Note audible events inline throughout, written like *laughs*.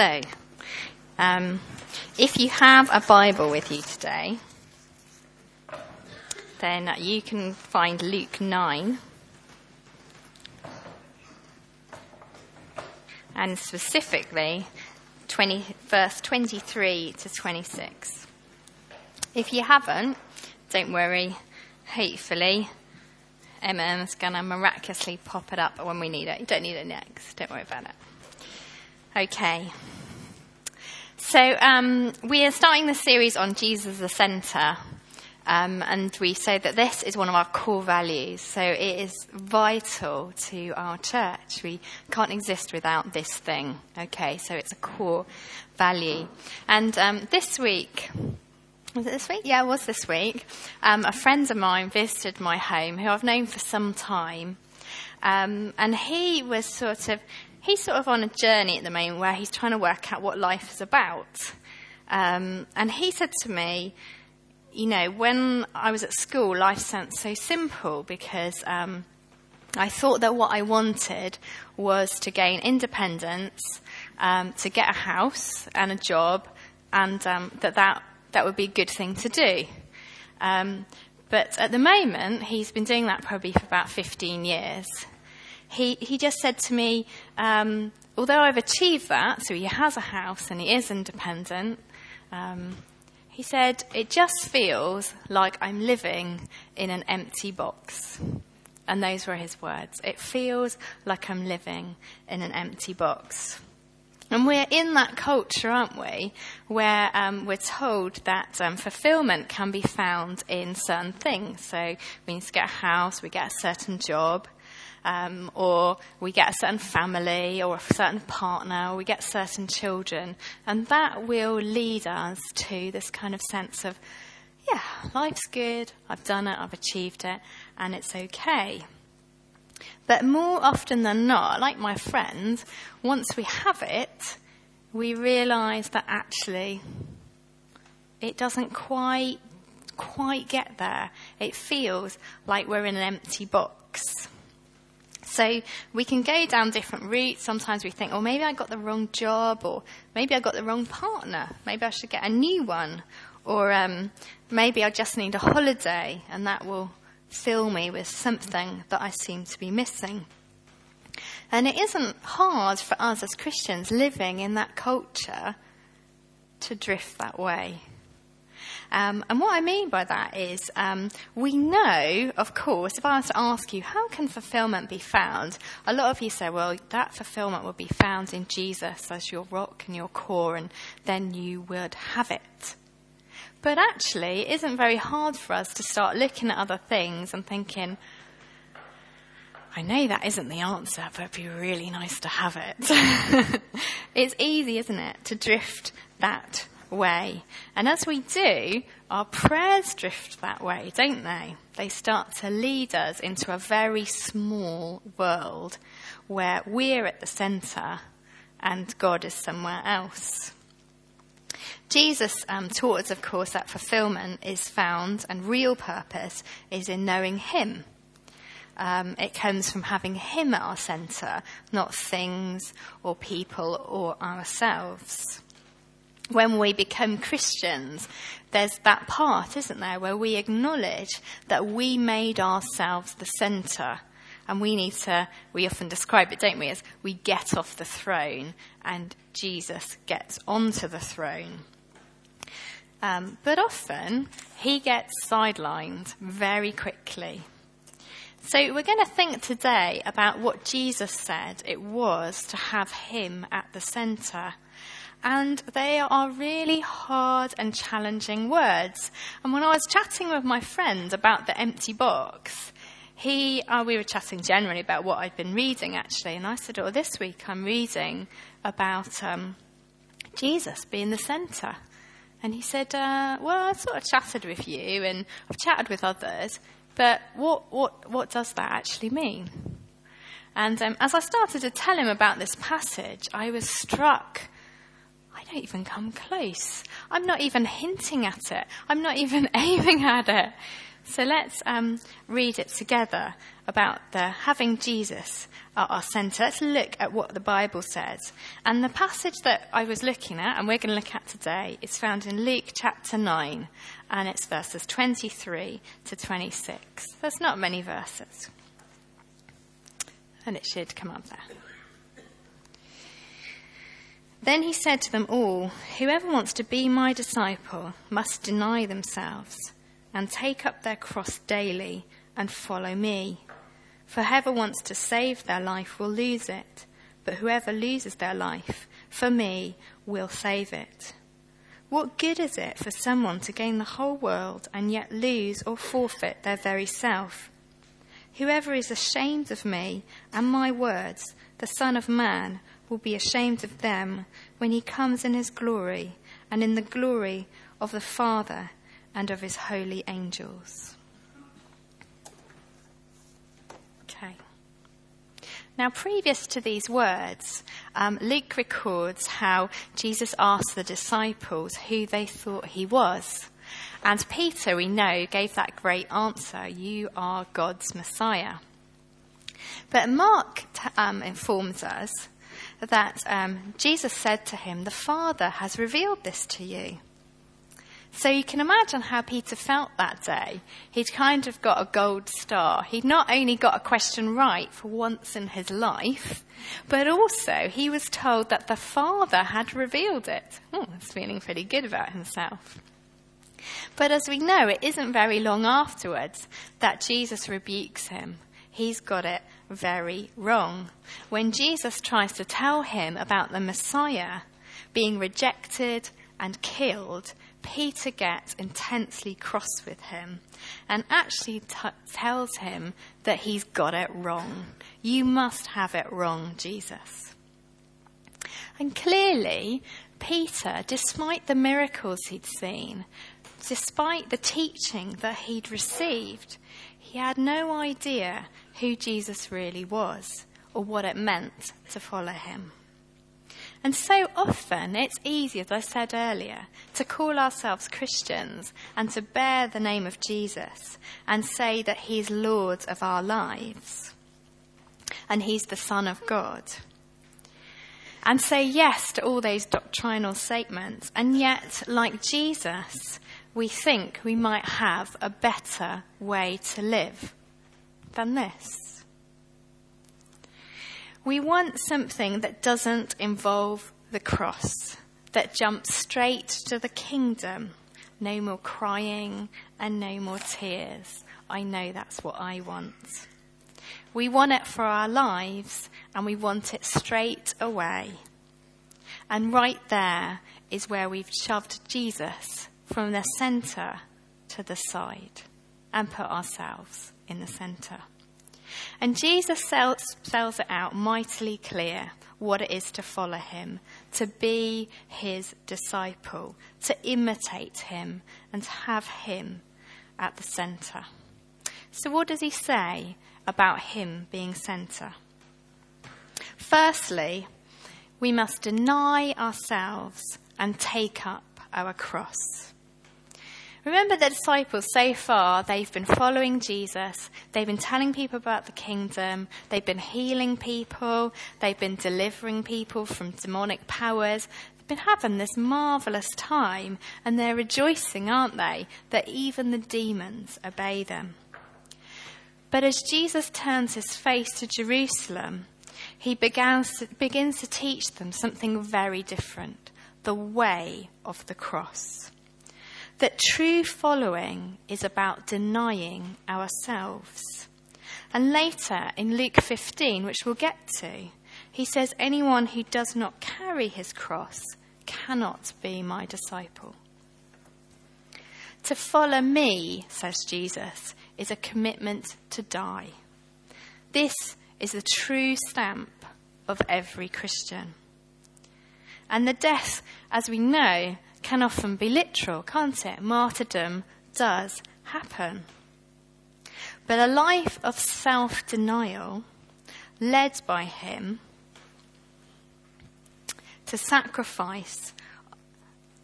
So, um, if you have a Bible with you today, then you can find Luke 9. And specifically, 20, verse 23 to 26. If you haven't, don't worry. Hopefully, Emma's going to miraculously pop it up when we need it. You don't need it next. Don't worry about it. Okay. So um, we are starting the series on Jesus the centre. Um, and we say that this is one of our core values. So it is vital to our church. We can't exist without this thing. Okay, so it's a core value. And um, this week, was it this week? Yeah, it was this week. Um, a friend of mine visited my home, who I've known for some time. Um, and he was sort of he's sort of on a journey at the moment where he's trying to work out what life is about. Um, and he said to me, you know, when I was at school, life sounded so simple because um, I thought that what I wanted was to gain independence, um, to get a house and a job, and um, that, that that would be a good thing to do. Um, but at the moment, he's been doing that probably for about 15 years he, he just said to me, um, although I've achieved that, so he has a house and he is independent, um, he said, it just feels like I'm living in an empty box. And those were his words. It feels like I'm living in an empty box. And we're in that culture, aren't we, where um, we're told that um, fulfillment can be found in certain things. So we need to get a house, we get a certain job, um, or we get a certain family or a certain partner, or we get certain children. And that will lead us to this kind of sense of, yeah, life's good, I've done it, I've achieved it, and it's okay. But more often than not, like my friend, once we have it, we realize that actually it doesn't quite quite get there. It feels like we're in an empty box. So we can go down different routes. Sometimes we think, oh, maybe I got the wrong job, or maybe I got the wrong partner. Maybe I should get a new one. Or um, maybe I just need a holiday, and that will fill me with something that I seem to be missing. And it isn't hard for us as Christians living in that culture to drift that way. Um, and what I mean by that is um, we know, of course, if I was to ask you, how can fulfillment be found? A lot of you say, well, that fulfillment will be found in Jesus as your rock and your core, and then you would have it. But actually, it isn't very hard for us to start looking at other things and thinking, I know that isn't the answer, but it'd be really nice to have it. *laughs* it's easy, isn't it, to drift that way. And as we do, our prayers drift that way, don't they? They start to lead us into a very small world where we're at the centre and God is somewhere else. Jesus um, taught us, of course, that fulfillment is found and real purpose is in knowing Him. Um, it comes from having Him at our centre, not things or people or ourselves when we become Christians, there's that part, isn't there, where we acknowledge that we made ourselves the centre. And we need to, we often describe it, don't we, as we get off the throne and Jesus gets onto the throne. Um, but often he gets sidelined very quickly. So we're going to think today about what Jesus said it was to have him at the centre and they are really hard and challenging words. And when I was chatting with my friend about the empty box, he, uh, we were chatting generally about what I'd been reading actually, and I said, "Oh, this week I'm reading about um, Jesus being the centre." And he said, uh, "Well, I've sort of chatted with you, and I've chatted with others, but what what what does that actually mean?" And um, as I started to tell him about this passage, I was struck don't even come close. I'm not even hinting at it. I'm not even *laughs* aiming at it. So let's um, read it together about the having Jesus at our centre. Let's look at what the Bible says. And the passage that I was looking at, and we're going to look at today, is found in Luke chapter 9, and it's verses 23 to 26. There's not many verses. And it should come up there. Then he said to them all, Whoever wants to be my disciple must deny themselves and take up their cross daily and follow me. For whoever wants to save their life will lose it, but whoever loses their life for me will save it. What good is it for someone to gain the whole world and yet lose or forfeit their very self? Whoever is ashamed of me and my words, the Son of Man, will be ashamed of them when he comes in his glory and in the glory of the Father and of his holy angels. Okay. Now, previous to these words, um, Luke records how Jesus asked the disciples who they thought he was. And Peter, we know, gave that great answer You are God's Messiah. But Mark um, informs us that um, Jesus said to him, The Father has revealed this to you. So you can imagine how Peter felt that day. He'd kind of got a gold star. He'd not only got a question right for once in his life, but also he was told that the Father had revealed it. Oh, he's feeling pretty good about himself. But as we know, it isn't very long afterwards that Jesus rebukes him. He's got it very wrong. When Jesus tries to tell him about the Messiah being rejected and killed, Peter gets intensely cross with him and actually t- tells him that he's got it wrong. You must have it wrong, Jesus. And clearly, Peter, despite the miracles he'd seen, despite the teaching that he'd received, he had no idea who Jesus really was or what it meant to follow him. And so often it's easy, as I said earlier, to call ourselves Christians and to bear the name of Jesus and say that he's Lord of our lives and he's the Son of God. And say yes to all those doctrinal statements. And yet, like Jesus, we think we might have a better way to live than this. We want something that doesn't involve the cross, that jumps straight to the kingdom. No more crying and no more tears. I know that's what I want. We want it for our lives and we want it straight away. And right there is where we've shoved Jesus from the center to the side and put ourselves in the center. And Jesus sells, sells it out mightily clear what it is to follow him, to be his disciple, to imitate him, and to have him at the center. So, what does he say about him being center? Firstly, we must deny ourselves and take up our cross. Remember the disciples so far, they've been following Jesus. They've been telling people about the kingdom. They've been healing people. They've been delivering people from demonic powers. They've been having this marvelous time and they're rejoicing, aren't they, that even the demons obey them. But as Jesus turns his face to Jerusalem, he begins to, begins to teach them something very different the way of the cross that true following is about denying ourselves. And later in Luke 15, which we'll get to, he says, Anyone who does not carry his cross cannot be my disciple. To follow me, says Jesus, is a commitment to die. This is the true stamp of every Christian. And the death, as we know, can often be literal, can't it? Martyrdom does happen. But a life of self denial, led by him to sacrifice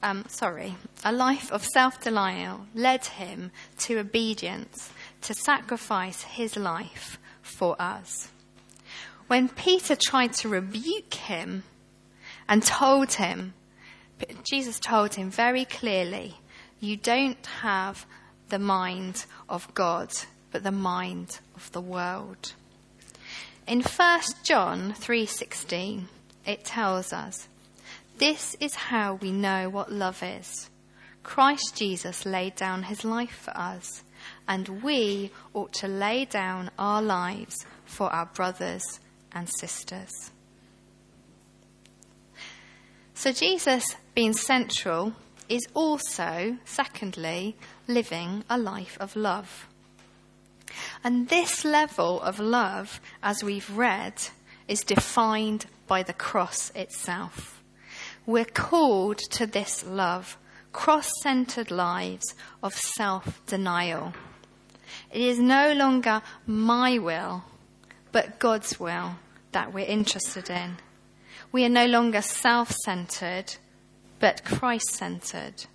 um, sorry, a life of self-denial led him to obedience, to sacrifice his life for us. When Peter tried to rebuke him and told him, Jesus told him very clearly, you don't have the mind of God, but the mind of the world. In 1 John 3:16, it tells us, "This is how we know what love is. Christ Jesus laid down his life for us, and we ought to lay down our lives for our brothers and sisters." So Jesus being central is also, secondly, living a life of love. And this level of love, as we've read, is defined by the cross itself. We're called to this love, cross centered lives of self denial. It is no longer my will, but God's will that we're interested in. We are no longer self centered, but Christ centered.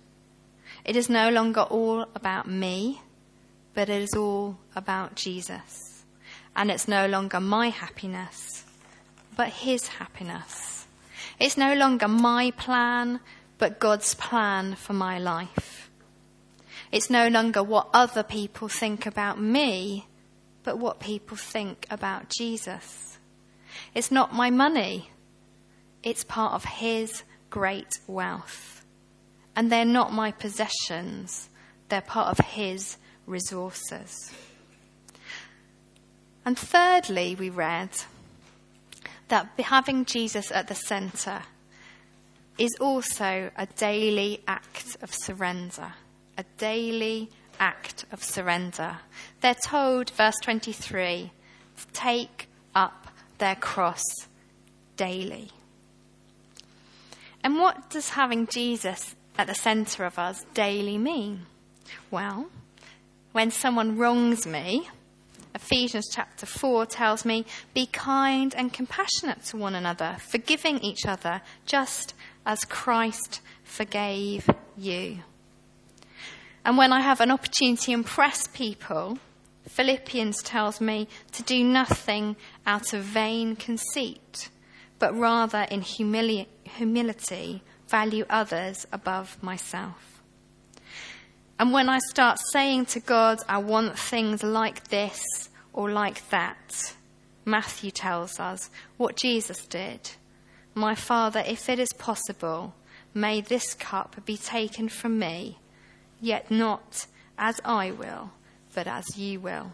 It is no longer all about me, but it is all about Jesus. And it's no longer my happiness, but his happiness. It's no longer my plan, but God's plan for my life. It's no longer what other people think about me, but what people think about Jesus. It's not my money. It's part of his great wealth. And they're not my possessions. They're part of his resources. And thirdly, we read that having Jesus at the centre is also a daily act of surrender. A daily act of surrender. They're told, verse 23, to take up their cross daily. And what does having Jesus at the centre of us daily mean? Well, when someone wrongs me, Ephesians chapter 4 tells me, be kind and compassionate to one another, forgiving each other, just as Christ forgave you. And when I have an opportunity to impress people, Philippians tells me to do nothing out of vain conceit, but rather in humili- humility value others above myself. And when I start saying to God, I want things like this or like that, Matthew tells us what Jesus did. My Father, if it is possible, may this cup be taken from me, yet not as I will, but as you will.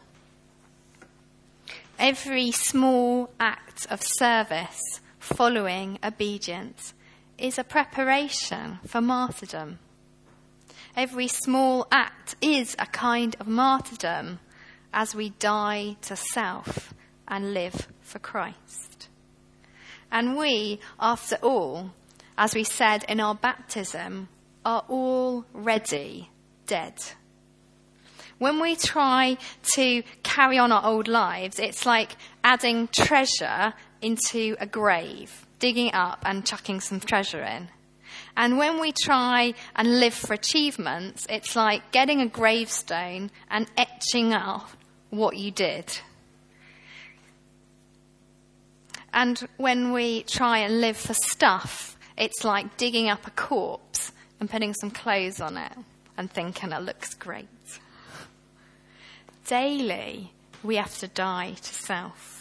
Every small act of service following obedience is a preparation for martyrdom. Every small act is a kind of martyrdom as we die to self and live for Christ. And we, after all, as we said in our baptism, are already dead. When we try to carry on our old lives, it's like adding treasure into a grave, digging up and chucking some treasure in. And when we try and live for achievements, it's like getting a gravestone and etching out what you did. And when we try and live for stuff, it's like digging up a corpse and putting some clothes on it and thinking it looks great. Daily, we have to die to self.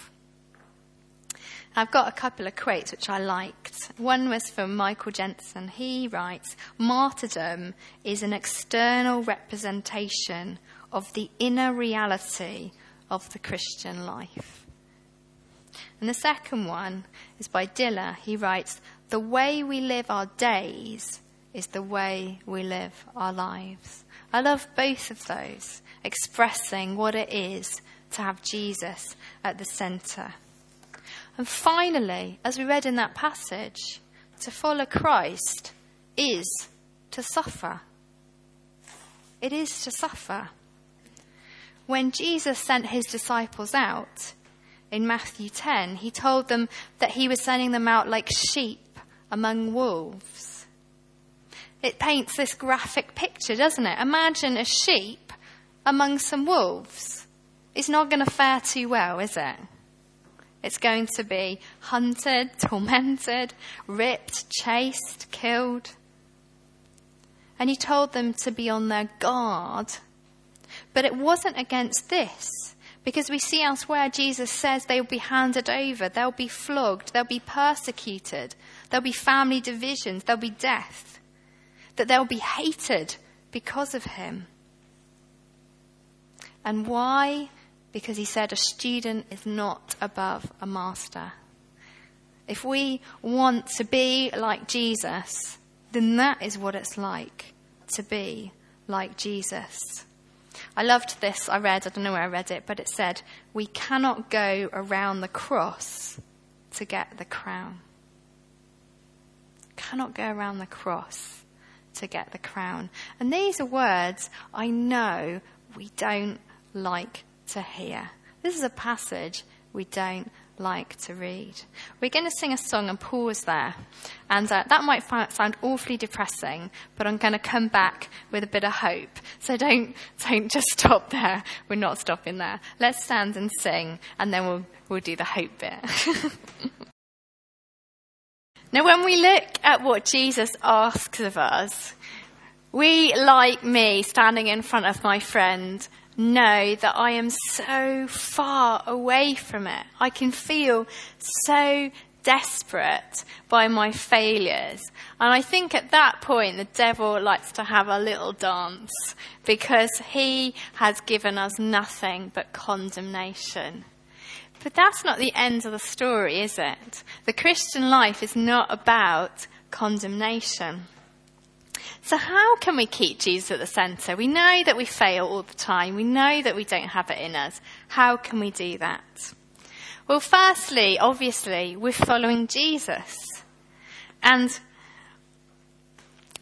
I've got a couple of quotes which I liked. One was from Michael Jensen. He writes, Martyrdom is an external representation of the inner reality of the Christian life. And the second one is by Dillard. He writes, The way we live our days is the way we live our lives. I love both of those, expressing what it is to have Jesus at the centre. And finally, as we read in that passage, to follow Christ is to suffer. It is to suffer. When Jesus sent his disciples out in Matthew 10, he told them that he was sending them out like sheep among wolves. It paints this graphic picture, doesn't it? Imagine a sheep among some wolves. It's not going to fare too well, is it? It's going to be hunted, tormented, ripped, chased, killed. And he told them to be on their guard. But it wasn't against this. Because we see elsewhere Jesus says they'll be handed over, they'll be flogged, they'll be persecuted, there'll be family divisions, there'll be death, that they'll be hated because of him. And why? Because he said a student is not above a master. If we want to be like Jesus, then that is what it's like to be like Jesus. I loved this. I read, I don't know where I read it, but it said, We cannot go around the cross to get the crown. Cannot go around the cross to get the crown. And these are words I know we don't like to hear. This is a passage we don't like to read. We're going to sing a song and pause there. And uh, that might sound awfully depressing, but I'm going to come back with a bit of hope. So don't, don't *laughs* just stop there. We're not stopping there. Let's stand and sing, and then we'll, we'll do the hope bit. *laughs* now, when we look at what Jesus asks of us, we, like me, standing in front of my friend, know that I am so far away from it. I can feel so desperate by my failures. And I think at that point, the devil likes to have a little dance because he has given us nothing but condemnation. But that's not the end of the story, is it? The Christian life is not about condemnation. So, how can we keep Jesus at the centre? We know that we fail all the time. We know that we don't have it in us. How can we do that? Well, firstly, obviously, we're following Jesus. And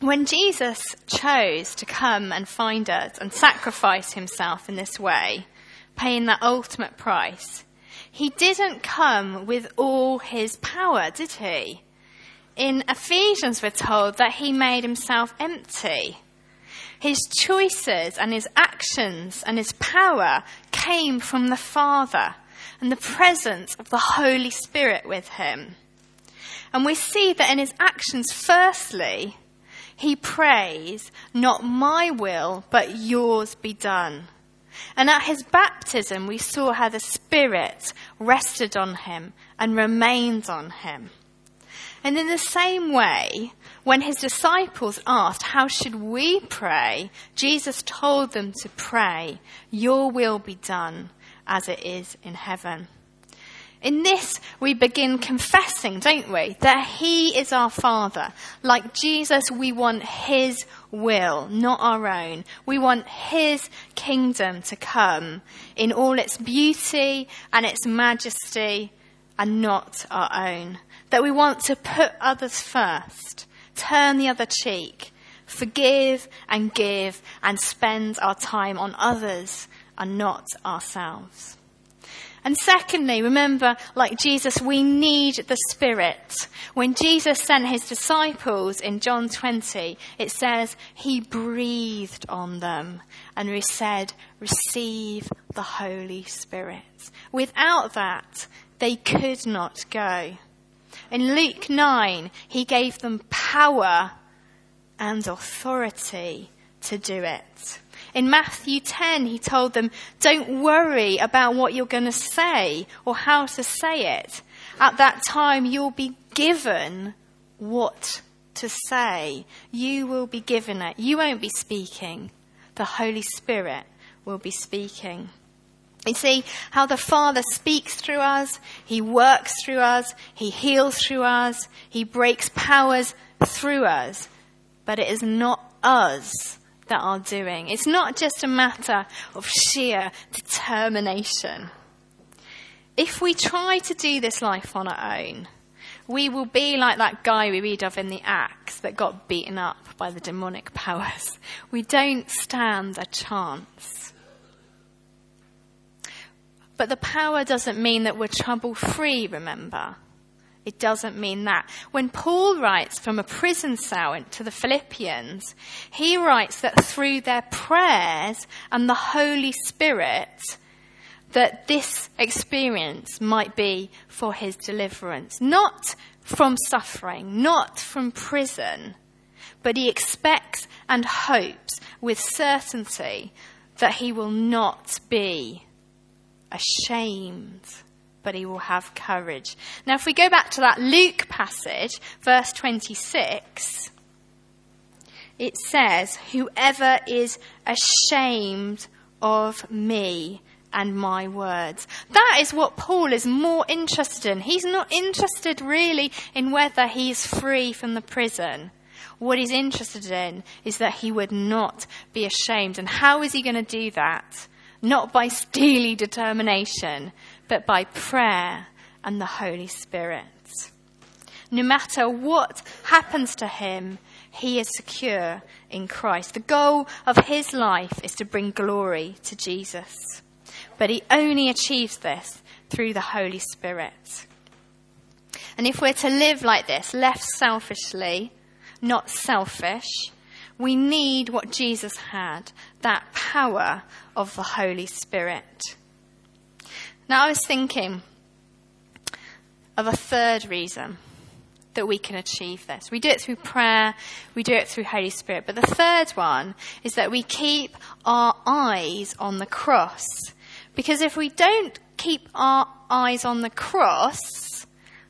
when Jesus chose to come and find us and sacrifice himself in this way, paying that ultimate price, he didn't come with all his power, did he? In Ephesians, we're told that he made himself empty. His choices and his actions and his power came from the Father and the presence of the Holy Spirit with him. And we see that in his actions, firstly, he prays, Not my will, but yours be done. And at his baptism, we saw how the Spirit rested on him and remained on him. And in the same way, when his disciples asked, How should we pray? Jesus told them to pray, Your will be done as it is in heaven. In this, we begin confessing, don't we, that He is our Father. Like Jesus, we want His will, not our own. We want His kingdom to come in all its beauty and its majesty and not our own that we want to put others first, turn the other cheek, forgive and give and spend our time on others and not ourselves. And secondly, remember, like Jesus, we need the Spirit. When Jesus sent his disciples in John 20, it says he breathed on them and we said, receive the Holy Spirit. Without that, they could not go. In Luke 9, he gave them power and authority to do it. In Matthew 10, he told them, don't worry about what you're going to say or how to say it. At that time, you'll be given what to say. You will be given it. You won't be speaking. The Holy Spirit will be speaking. You see how the Father speaks through us, He works through us, He heals through us, He breaks powers through us. But it is not us that are doing. It's not just a matter of sheer determination. If we try to do this life on our own, we will be like that guy we read of in the Acts that got beaten up by the demonic powers. We don't stand a chance. But the power doesn't mean that we're trouble free, remember. it doesn't mean that. When Paul writes from a prison cell to the Philippians, he writes that through their prayers and the Holy Spirit, that this experience might be for his deliverance. Not from suffering, not from prison, but he expects and hopes with certainty that he will not be ashamed but he will have courage. Now, if we go back to that Luke passage, verse 26, it says, Whoever is ashamed of me and my words. That is what Paul is more interested in. He's not interested really in whether he's free from the prison. What he's interested in is that he would not be ashamed. And how is he going to do that? Not by steely determination, but by prayer and the Holy Spirit. No matter what happens to him, he is secure in Christ. The goal of his life is to bring glory to Jesus. But he only achieves this through the Holy Spirit. And if we're to live like this, left selfishly, not selfish, we need what Jesus had that power of the Holy Spirit. Now, I was thinking of a third reason that we can achieve this. We do it through prayer, we do it through Holy Spirit. But the third one is that we keep our eyes on the cross. Because if we don't keep our eyes on the cross,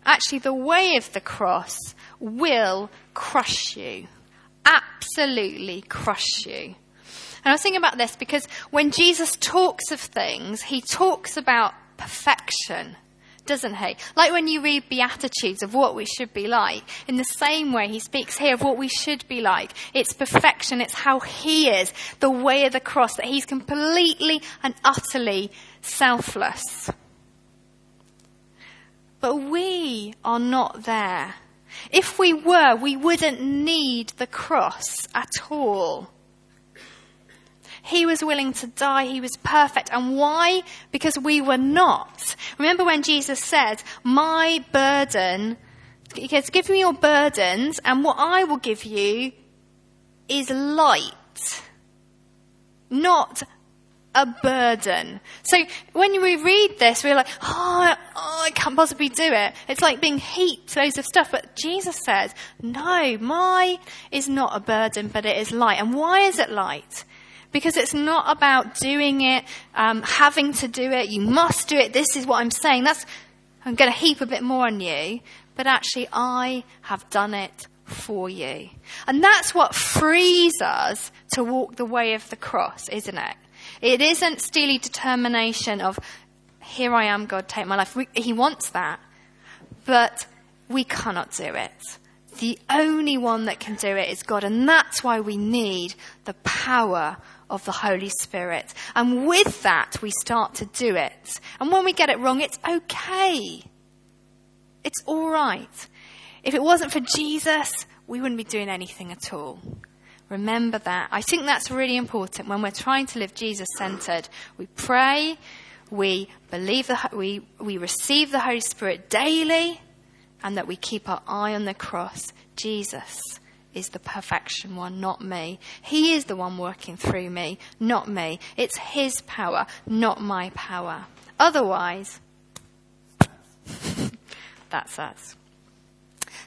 actually the way of the cross will crush you. Absolutely crush you. And I was thinking about this because when Jesus talks of things, he talks about perfection, doesn't he? Like when you read Beatitudes of what we should be like, in the same way he speaks here of what we should be like. It's perfection, it's how he is, the way of the cross, that he's completely and utterly selfless. But we are not there. If we were, we wouldn't need the cross at all. He was willing to die. He was perfect. And why? Because we were not. Remember when Jesus said, my burden, he says, give me your burdens and what I will give you is light. Not a burden. So when we read this, we're like, oh, oh, I can't possibly do it. It's like being heaped loads of stuff. But Jesus says, no, my is not a burden, but it is light. And why is it light? Because it's not about doing it, um, having to do it, you must do it, this is what I'm saying. That's, I'm going to heap a bit more on you. But actually, I have done it for you. And that's what frees us to walk the way of the cross, isn't it? It isn't steely determination of, here I am, God, take my life. We, he wants that. But we cannot do it. The only one that can do it is God. And that's why we need the power of the Holy Spirit. And with that, we start to do it. And when we get it wrong, it's okay. It's all right. If it wasn't for Jesus, we wouldn't be doing anything at all. Remember that. I think that's really important when we're trying to live Jesus centered. We pray, we believe the, we, we receive the Holy Spirit daily, and that we keep our eye on the cross. Jesus is the perfection one, not me. He is the one working through me, not me. It's His power, not my power. Otherwise, *laughs* that's us.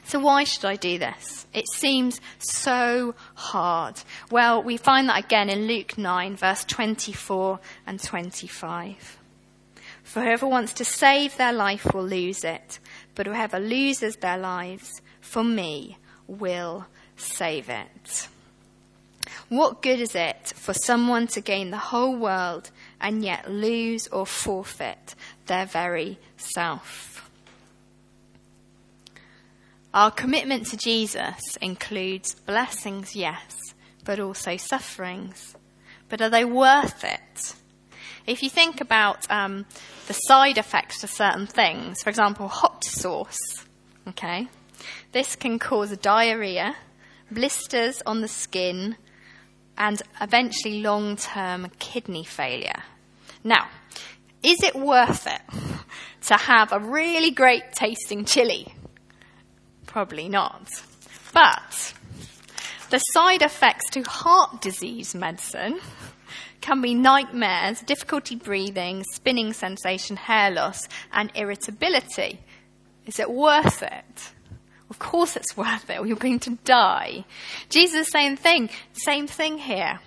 So why should I do this? It seems so hard. Well, we find that again in Luke 9 verse 24 and 25. For whoever wants to save their life will lose it, but whoever loses their lives for me will save it. What good is it for someone to gain the whole world and yet lose or forfeit their very self? Our commitment to Jesus includes blessings, yes, but also sufferings. But are they worth it? If you think about um, the side effects to certain things, for example, hot sauce, okay, this can cause diarrhea, blisters on the skin, and eventually long term kidney failure. Now, is it worth it to have a really great tasting chili? Probably not. But the side effects to heart disease medicine can be nightmares, difficulty breathing, spinning sensation, hair loss, and irritability. Is it worth it? Of course it's worth it, or you're going to die. Jesus, same thing, same thing here.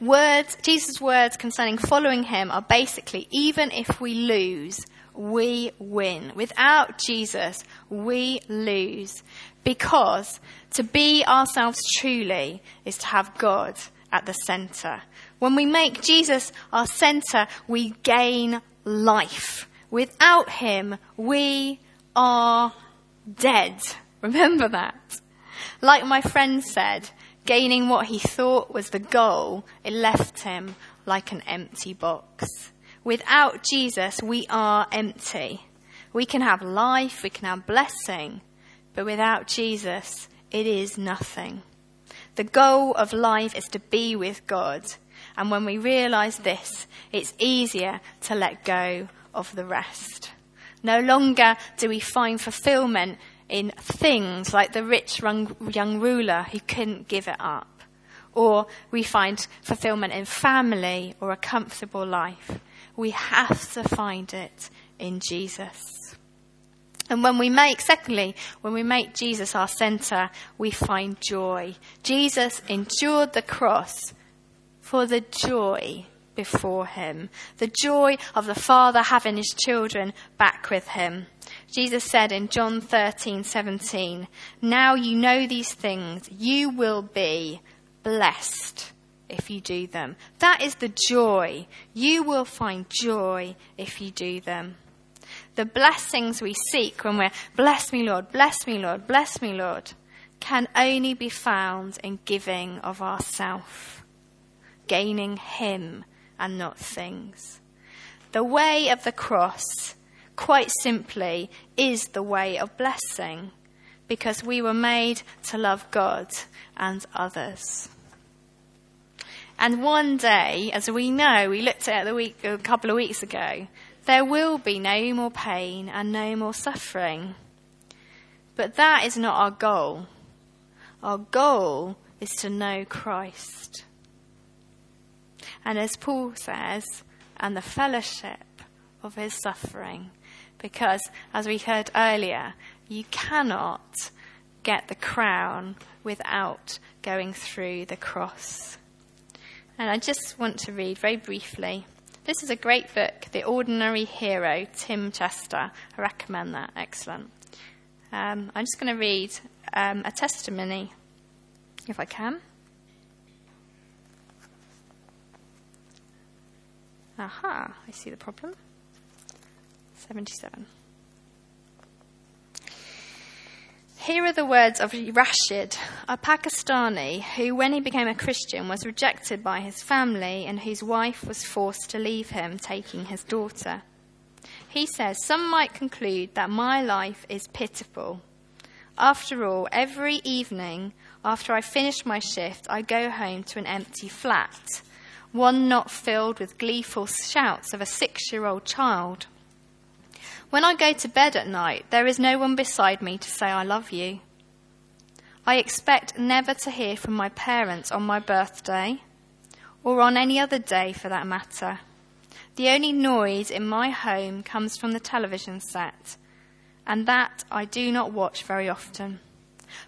Words, Jesus' words concerning following him are basically, even if we lose, we win. Without Jesus, we lose. Because to be ourselves truly is to have God at the center. When we make Jesus our center, we gain life. Without him, we are dead. *laughs* Remember that. Like my friend said, gaining what he thought was the goal, it left him like an empty box. Without Jesus, we are empty. We can have life, we can have blessing, but without Jesus, it is nothing. The goal of life is to be with God. And when we realize this, it's easier to let go of the rest. No longer do we find fulfillment in things like the rich young ruler who couldn't give it up. Or we find fulfillment in family or a comfortable life. We have to find it in Jesus. And when we make, secondly, when we make Jesus our center, we find joy. Jesus endured the cross for the joy before him. The joy of the Father having his children back with him. Jesus said in John 13:17, "Now you know these things, you will be blessed if you do them." That is the joy. You will find joy if you do them. The blessings we seek when we're bless me Lord, bless me Lord, bless me Lord, can only be found in giving of ourself, gaining him and not things. The way of the cross, quite simply, is the way of blessing because we were made to love God and others. And one day, as we know, we looked at it week, a couple of weeks ago, there will be no more pain and no more suffering. But that is not our goal. Our goal is to know Christ and as Paul says, and the fellowship of his suffering. Because, as we heard earlier, you cannot get the crown without going through the cross. And I just want to read very briefly. This is a great book, The Ordinary Hero, Tim Chester. I recommend that. Excellent. Um, I'm just going to read um, a testimony, if I can. Aha, I see the problem. 77. Here are the words of Rashid, a Pakistani who, when he became a Christian, was rejected by his family and whose wife was forced to leave him, taking his daughter. He says, Some might conclude that my life is pitiful. After all, every evening after I finish my shift, I go home to an empty flat one not filled with gleeful shouts of a six year old child. When I go to bed at night, there is no one beside me to say I love you. I expect never to hear from my parents on my birthday, or on any other day for that matter. The only noise in my home comes from the television set, and that I do not watch very often.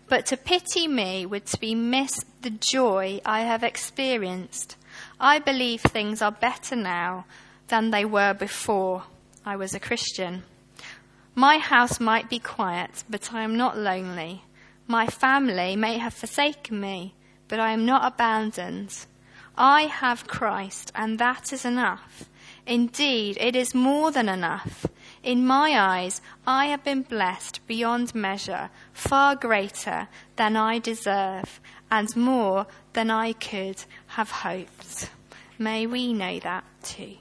But to pity me would to be miss the joy I have experienced I believe things are better now than they were before I was a Christian. My house might be quiet, but I am not lonely. My family may have forsaken me, but I am not abandoned. I have Christ, and that is enough. Indeed, it is more than enough. In my eyes, I have been blessed beyond measure, far greater than I deserve, and more than I could have hoped. May we know that too.